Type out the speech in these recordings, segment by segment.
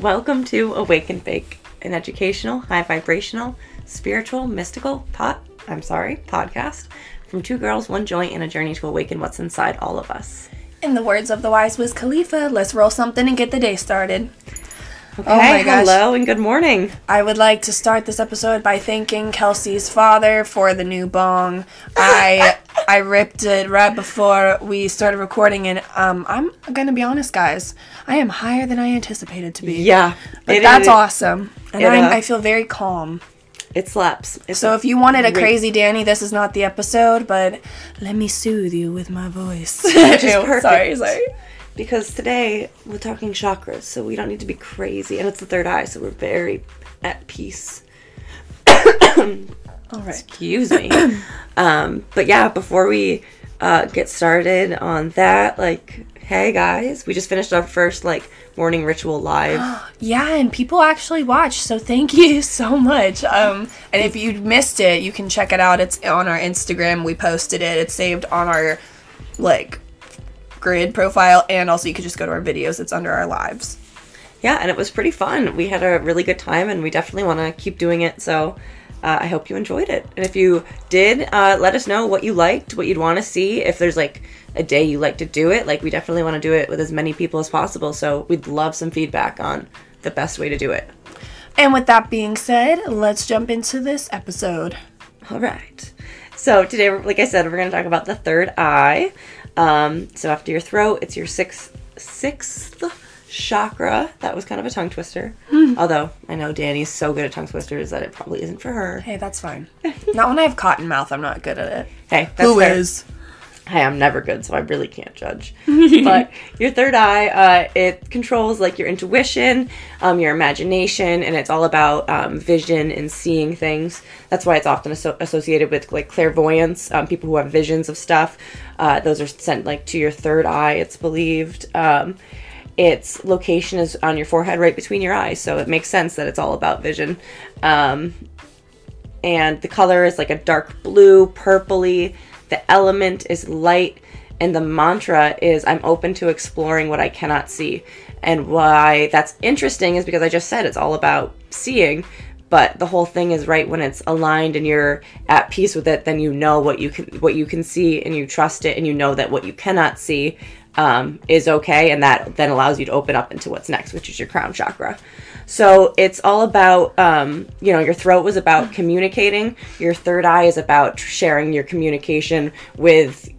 Welcome to Awaken Bake, an educational, high vibrational, spiritual, mystical pot. I'm sorry, podcast from two girls, one joint, and a journey to awaken what's inside all of us. In the words of the wise Wiz Khalifa, let's roll something and get the day started. Oh okay, Oh my gosh. hello and good morning. I would like to start this episode by thanking Kelsey's father for the new bong. I I ripped it right before we started recording, and um, I'm gonna be honest, guys. I am higher than I anticipated to be. Yeah, but it that's is- awesome, and It, uh, I feel very calm. It slaps. So if you wanted a crazy Danny, this is not the episode. But let me soothe you with my voice. Which is perfect. Sorry, sorry. because today we're talking chakras, so we don't need to be crazy, and it's the third eye, so we're very at peace. All right. Excuse me. um, but yeah, before we uh, get started on that, like, hey guys, we just finished our first like morning ritual live. Yeah, and people actually watch, so thank you so much. Um, and if you missed it, you can check it out. It's on our Instagram. We posted it. It's saved on our like grid profile, and also you could just go to our videos. It's under our lives. yeah, and it was pretty fun. We had a really good time, and we definitely want to keep doing it. So. Uh, I hope you enjoyed it. And if you did, uh, let us know what you liked, what you'd want to see. If there's like a day you like to do it, like we definitely want to do it with as many people as possible. So we'd love some feedback on the best way to do it. And with that being said, let's jump into this episode. All right. So today, like I said, we're going to talk about the third eye. Um, so after your throat, it's your sixth sixth chakra. That was kind of a tongue twister. Although I know Danny's so good at tongue twisters that it probably isn't for her. Hey, that's fine. not when I have cotton mouth. I'm not good at it. Hey, that's Who fair. is? Hey, I'm never good, so I really can't judge. but your third eye, uh, it controls like your intuition, um, your imagination, and it's all about um, vision and seeing things. That's why it's often asso- associated with like clairvoyance. Um, people who have visions of stuff, uh, those are sent like to your third eye. It's believed. Its location is on your forehead, right between your eyes, so it makes sense that it's all about vision. Um, and the color is like a dark blue, purpley. The element is light, and the mantra is I'm open to exploring what I cannot see. And why that's interesting is because I just said it's all about seeing, but the whole thing is right when it's aligned and you're at peace with it, then you know what you can what you can see and you trust it and you know that what you cannot see um, is okay, and that then allows you to open up into what's next, which is your crown chakra. So it's all about, um, you know, your throat was about communicating. Your third eye is about sharing your communication with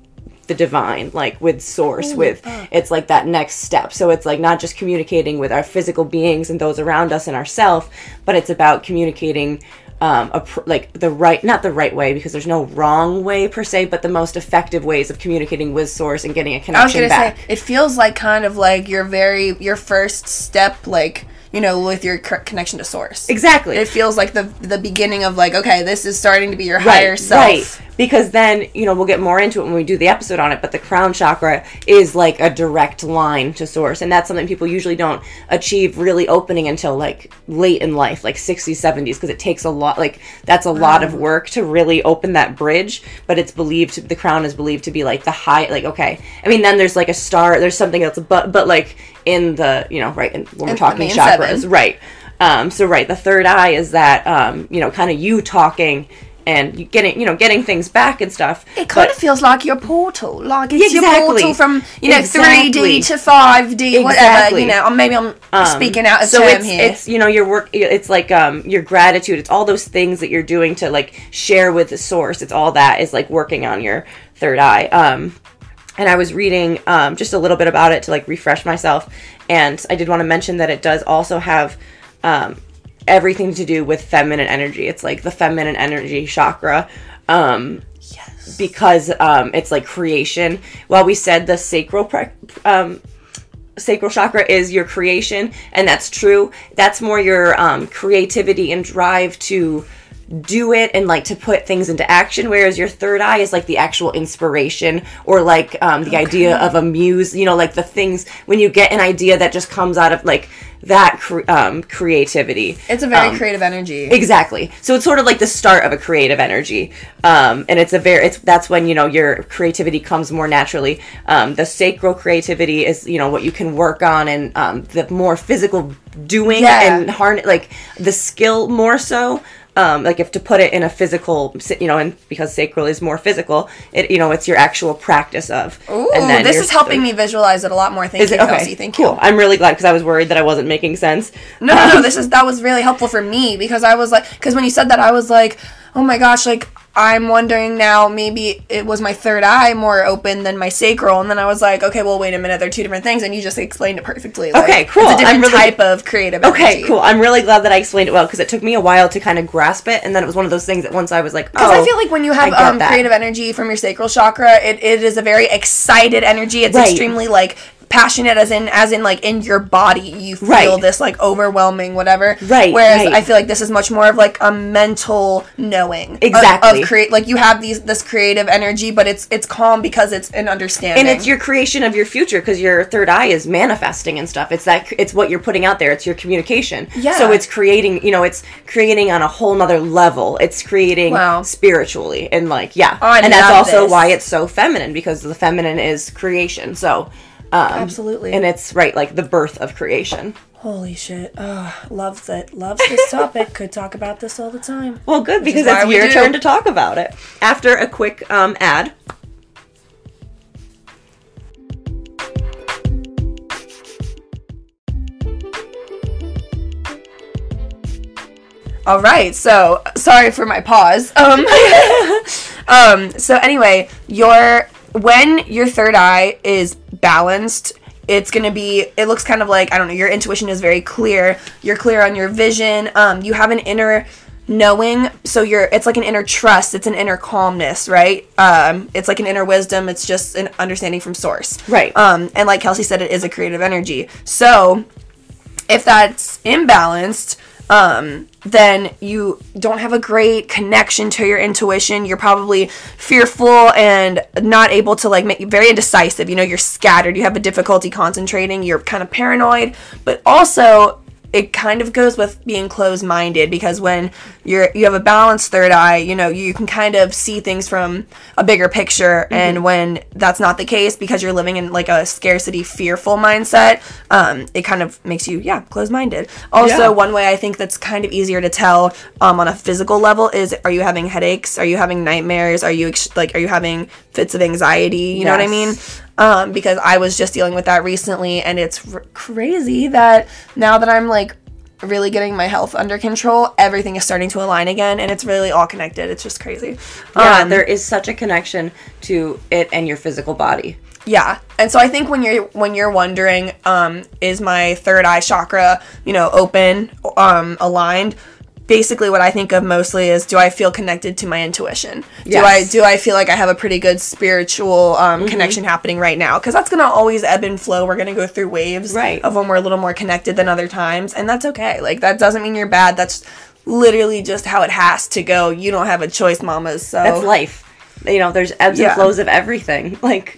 the divine, like with source, with it's like that next step. So it's like not just communicating with our physical beings and those around us and ourself, but it's about communicating um, a like the right, not the right way because there's no wrong way per se, but the most effective ways of communicating with source and getting a I was connection gonna back. say it feels like kind of like your very your first step, like you know, with your c- connection to source. exactly. It feels like the the beginning of like okay, this is starting to be your higher self. Right. Because then, you know, we'll get more into it when we do the episode on it, but the crown chakra is like a direct line to source. And that's something people usually don't achieve really opening until like late in life, like 60s, 70s, because it takes a lot, like, that's a lot of mm. work to really open that bridge. But it's believed, to, the crown is believed to be like the high, like, okay. I mean, then there's like a star, there's something else, but, but like in the, you know, right, in, when we're In- talking in chakras, seven. right. Um, so right, the third eye is that um, you know, kind of you talking and you getting you know getting things back and stuff. It kind But- of feels like your portal, like it's your portal from you know Exactly. three D to five D, whatever. You know, or maybe I'm speaking out of so term it's here. it's you know your work it's like um your gratitude it's all those things that you're doing to like share with the source it's all that is like working on your third eye um and I was reading um, just a little bit about it to like refresh myself and I did want to mention that it does also have um, everything to do with feminine energy it's like the feminine energy chakra um yes. because um, it's like creation. While we said the sacral pre- um, sacral chakra is your creation, and that's true. That's more your um, creativity and drive to do it and like to put things into action whereas your third eye is like the actual inspiration or like um, the idea of a muse you know like the things when you get an idea that just comes out of like that cre- um, creativity It's a very Um, creative energy. Exactly. So it's sort of like the start of a creative energy, um, and it's a very it's that's when you know your creativity comes more naturally. Um, the sacral creativity is you know what you can work on, and um, the more physical doing Yeah. and harness like the skill more so. Um, like if to put it in a physical, you know, and because sacral is more physical, it you know it's your actual practice of. Ooh, and then this is helping me visualize it a lot more. Thank Is you, it okay? Kelsey. Thank you. cool. you. I'm really glad because I was worried that I wasn't making sense. No, no, no. This is that was really helpful for me because I was like, because when you said that, I was like, oh my gosh, like I'm wondering now maybe it was my third eye more open than my sacral, and then I was like, okay, well, wait a minute, they're two different things, and you just explained it perfectly. Like, Okay, cool. It's a I'm different really- type of creative. Okay, energy. cool. I'm really glad that I explained it well because it took me a while to kind of grasp it, and then it was one of those things that once I was like, Because oh, I feel like when you have um, creative energy from your sacral chakra, it, it is a very excited energy. It's Right. extremely like passionate as in as in like in your body you feel Right. this like overwhelming whatever Right, whereas right. i feel like this is much more of like a mental knowing Exactly. of, create like you have these this creative energy but it's it's calm because it's an understanding and it's your creation of your future because your third eye is manifesting and stuff. It's that it's what you're putting out there. It's your communication. Yeah. So it's creating. You know, it's creating on a whole nother level. It's creating Wow. spiritually and like yeah. Oh, I and that's also this. why it's so feminine because the feminine is creation. So. Um, Absolutely. And it's right like the birth of creation. holy shit oh loves it loves this topic could talk about this all the time Well, good because it's your turn to talk about it after a quick um, ad. All right. So sorry for my pause. Um, um. So anyway, your when your third eye is balanced, it's gonna be. It looks kind of like I don't know. Your intuition is very clear. You're clear on your vision. Um. You have an inner knowing so you're it's like an inner trust it's an inner calmness right um it's like an inner wisdom it's just an understanding from source Right. um and like kelsey said it is a creative energy so if that's imbalanced um then you don't have a great connection to your intuition. You're probably fearful and not able to like make very indecisive. You know you're scattered. You have a difficulty concentrating. You're kind of paranoid. But also it kind of goes with being closed-minded because when you're you have a balanced third eye you know you can kind of see things from a bigger picture. And when that's not the case because you're living in like a scarcity fearful mindset um, it kind of makes you yeah closed-minded. Also Yeah. one way i think that's kind of easier to tell um, on a physical level is are you having headaches? Are you having nightmares? Are you ex- like are you having fits of anxiety you know what i mean um, because I was just dealing with that recently, and it's r- crazy that now that I'm like really getting my health under control, everything is starting to align again, and it's really all connected. It's just crazy. Yeah, Um, there is such a connection to it and your physical body. yeah, and so I think when you're when you're wondering, um, is my third eye chakra, you know, open, um, aligned? Basically, what I think of mostly is, do I feel connected to my intuition? Do I do I feel like I have a pretty good spiritual um, connection happening right now? Because that's gonna always ebb and flow. We're gonna go through waves Right. of when we're a little more connected than other times, and that's okay. Like that doesn't mean you're bad. That's literally just how it has to go. You don't have a choice, mamas. So That's life. You know, there's ebbs Yeah. and flows of everything. Like,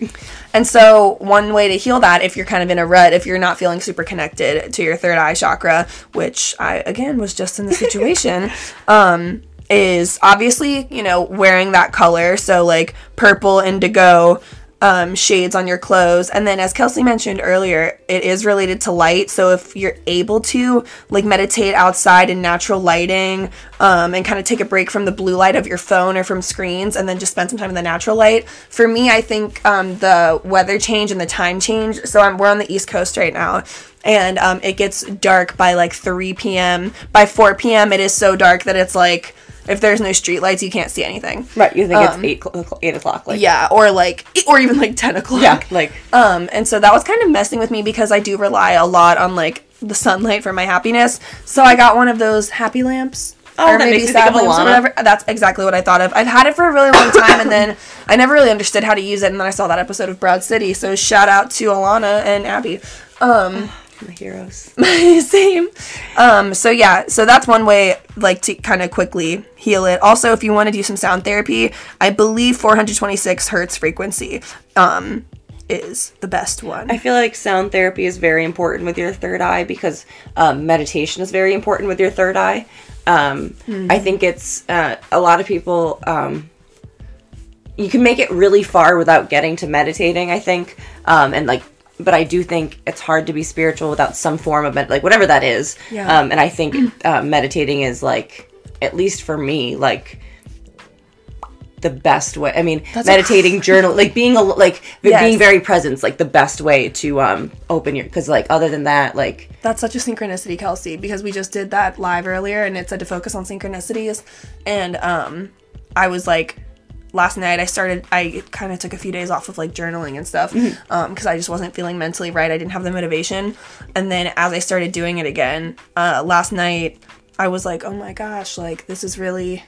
And so, one way to heal that, if you're kind of in a rut, if you're not feeling super connected to your third eye chakra, which I, again, was just in the situation, um, is obviously, you know, wearing that color. So, like purple, indigo, um, shades on your clothes. And then, as Kelsey mentioned earlier, it is related to light. So, if you're able to, like, meditate outside in natural lighting um, and kind of take a break from the blue light of your phone or from screens and then just spend some time in the natural light, for me, I think um, the weather change and the time change. So, I'm, we're on the East Coast right now. And um, it gets dark by like 3 p.m. By 4 p.m., it is so dark that it's like if there's no street lights, you can't see anything. right, you think Um, it's eight, cl- eight o'clock. Like, Yeah, or like, or even like 10 o'clock. yeah, like, Um, and so that was kind of messing with me because I do rely a lot on like the sunlight for my happiness. So I got one of those happy lamps. Oh, that makes you think of Ilana. That's exactly what I thought of. I've had it for a really long time, and then I never really understood how to use it. And then I saw that episode of Broad City. So shout out to Ilana and Abbi. Um, My heroes. Same. Um, so yeah, so that's one way like to kind of quickly heal it. Also, if you want to do some sound therapy, I believe 426 hertz frequency um, is the best one. I feel like sound therapy is very important with your third eye because um, meditation is very important with your third eye. Um, I think it's uh, a lot of people. Um, you can make it really far without getting to meditating. I think, um, and like, but I do think it's hard to be spiritual without some form of med- like whatever that is. Yeah. Um, and I think uh, meditating is like, at least for me, like the best way. I mean, That's meditating, journal, like being a like Yes. being very present is like the best way to um open your because like other than that, like That's such a synchronicity, Kelsey, because we just did that live earlier and it said to focus on synchronicities. And um, I was like, last night I started, I kind of took a few days off of like journaling and stuff because I just wasn't feeling mentally right. I didn't have the motivation. And then as I started doing it again, uh, last night, I was like, oh my gosh, like this is really.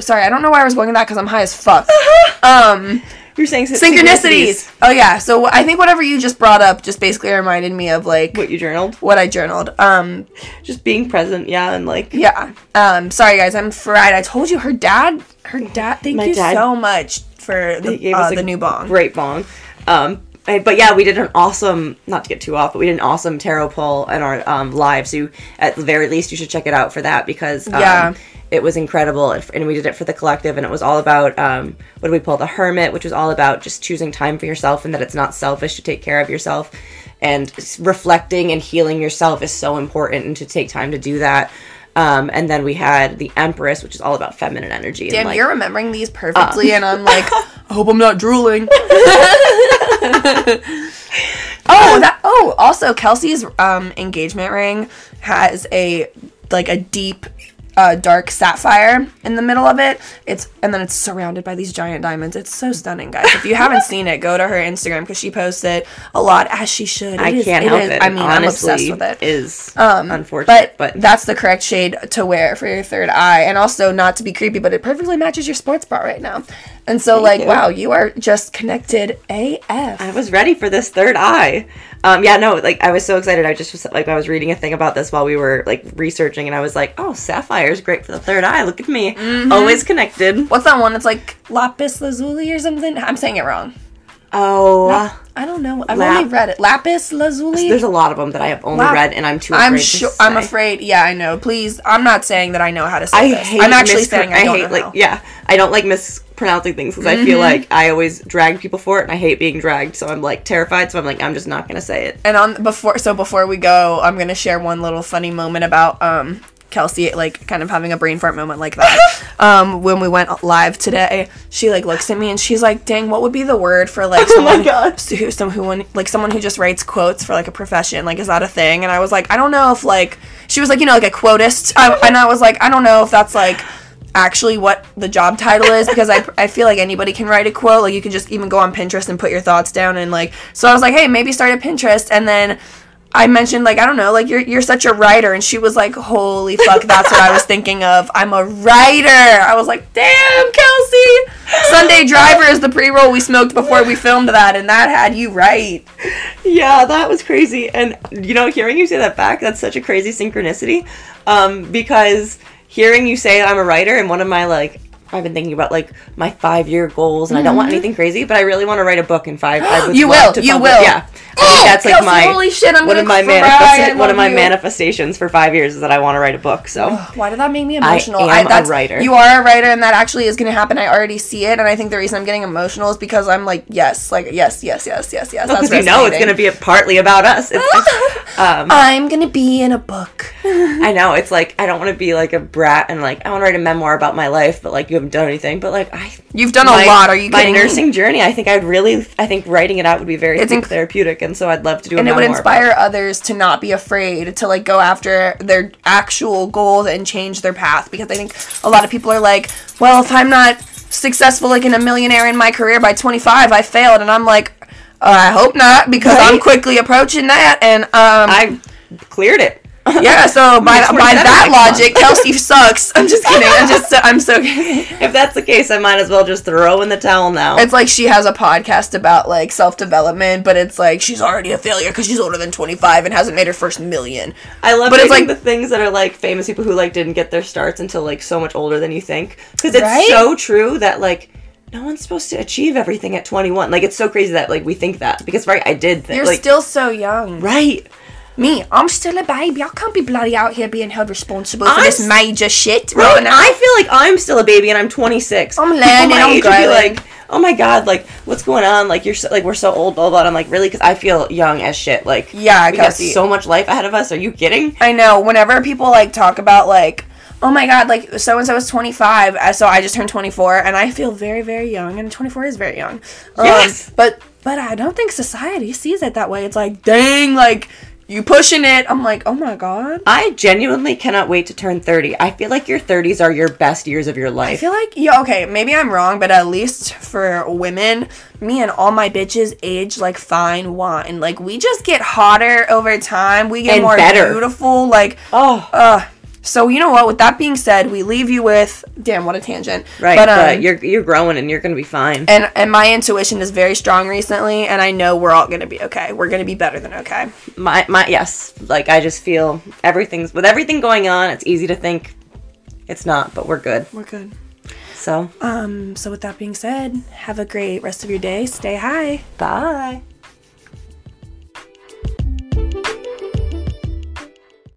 Sorry, I don't know why I was going that because I'm high as fuck. um, you're saying synchronicities. Oh yeah, so I think whatever you just brought up just basically reminded me of like What you journaled, what I journaled. Um, just being present, yeah, and like yeah. Um, sorry guys, I'm fried. I told you her dad. Her dad. Thank you dad- so much for the, uh, the new bong. great bong. Um, but yeah, we did an awesome. Not to get too off, but we did an awesome tarot pull in our um, live. So at the very least, you should check it out for that because um, Yeah. It was incredible. And and we did it for the collective, and it was all about um, what do we pull? The Hermit, which was all about just choosing time for yourself and that it's not selfish to take care of yourself. And reflecting and healing yourself is so important, and to take time to do that. Um, and then we had the Empress, which is all about feminine energy. Damn, and like, you're remembering these perfectly, and I'm like, I hope I'm not drooling. oh, that. Oh, also, Kelsey's um, engagement ring has a like a deep, uh, dark sapphire in the middle of it. It's and then it's surrounded by these giant diamonds. It's so stunning, guys. If you haven't seen it, go to her Instagram because she posts it a lot, as she should. I It is- can't help is- it. I mean, I'm obsessed with it. Is Um, unfortunate, but, but, that's the correct shade to wear for your third eye, and also not to be creepy, but it perfectly matches your sports bra right now. And so, like, you. wow, you are just connected AF. I was ready for this third eye. Um, yeah, no, like I was so excited. I just was like I was reading a thing about this while we were like researching, and I was like, oh, sapphire is great for the third eye. Look at me, Mm-hmm. always connected. What's that one? It's like lapis lazuli or something. I'm saying it wrong. Oh, I don't know. I've Lap- only read it. Lapis lazuli. there's a lot of them that I have only Lap- read, and I'm too. Afraid I'm to sure. I'm afraid. Yeah, I know. Please, I'm not saying that I know how to say I this. hate. I'm actually mispr- saying I don't hate like how. yeah. I don't like mispronouncing things because I Mm-hmm. feel like I always drag people for it, and I hate being dragged. So I'm like terrified. So I'm like I'm just not gonna say it. And on before, so before we go, I'm gonna share one little funny moment about um Kelsey, like kind of having a brain fart moment like that. um, when we went live today, she like looks at me and she's like, "Dang, what would be the word for like Oh someone God. who some who one- like someone who just writes quotes for like a profession? Like, is that a thing?" And I was like, "I don't know if like." She was like, "You know, like a quotist," I, and I was like, "I don't know if that's like." actually what the job title is because I, I feel like anybody can write a quote like you can just even go on pinterest and put your thoughts down and like so i was like hey maybe start a pinterest and then i mentioned like i don't know like you're, you're such a writer. And she was like holy fuck that's what i was thinking of. I'm a writer. I was like damn kelsey. Sunday driver is the pre-roll we smoked before we filmed that. And that had you right. Yeah, that was crazy. And you know, hearing you say that back, that's such a crazy synchronicity. Um, because hearing you say I'm a writer and one of my like I've been thinking about like my five year goals and I don't want anything crazy, but I really want to write a book in five. I Mm-hmm. You will, to you publish- will. Yeah. Think that's like Kelsey, my holy shit i'm one of my I one of my you. manifestations for five years is that I want to write a book. So Why did that make me emotional? I am a writer. You are a writer, and that actually is going to happen. I already see it, and I think the reason I'm getting emotional is because I'm like, yes, like yes, yes, yes, yes, yes. That's because you know it's going to be partly about us. It's, um, I'm gonna be in a book. I know it's like I don't want to be like a brat and like I want to write a memoir about my life, but like you haven't done anything. But like I You've done my- a lot. Are you my kidding me? nursing journey? I think I'd really, I think writing it out would be very It's inc- therapeutic, and so I'd love to do. And it would inspire others to not be afraid to like go after their actual goals and change their path because I think a lot of people are like, well, if I'm not successful like in a millionaire in my career by 25, I failed, and I'm like, uh, I hope not because I'm quickly approaching that, and um, I cleared it. Yeah, so by, by that logic, Kelsey sucks. I'm just kidding. I'm just I'm so kidding. if that's the case, I might as well just throw in the towel now. It's like she has a podcast about like self development, but it's like she's already a failure because she's older than 25 and hasn't made her first million. I love But but it's like the things that are like famous people who like didn't get their starts until like so much older than you think. Because it's Right? so true that like no one's supposed to achieve everything at 21. Like it's so crazy that like we think that because right, I did think You're like still so young. right. Me, I'm still a baby. I can't be bloody out here being held responsible for I'm this s- major shit Right, right. I feel like I'm still a baby and I'm 26. I'm learning, my I'm growing. like, oh my god, like what's going on? Like you're so, like we're so old, blah blah. blah. I'm like really because I feel young as shit. Like Yeah, we got so much life ahead of us. Are you kidding? I know. Whenever people like talk about like, oh my god, like so and so is 25, uh, so I just turned 24, and I feel very, very young, and 24 is very young. Um, Yes. But but I don't think society sees it that way. It's like, dang, like you pushing it. I'm like, oh my god. I genuinely cannot wait to turn 30. I feel like your 30s are your best years of your life. I feel like yeah, okay, maybe I'm wrong, but at least for women, me and all my bitches age like fine wine. Like we just get hotter over time. We get And more better. beautiful. Like oh, uh so you know what, with that being said, we leave you with damn what a tangent. right. But, But, um, you're you're growing and you're gonna be fine. and and my intuition is very strong recently and I know we're all gonna be okay. We're gonna be better than okay. my my yes, like I just feel everything's with everything going on. It's easy to think it's not, but we're good. We're good. So Um, so with that being said, have a great rest of your day. Stay high. bye.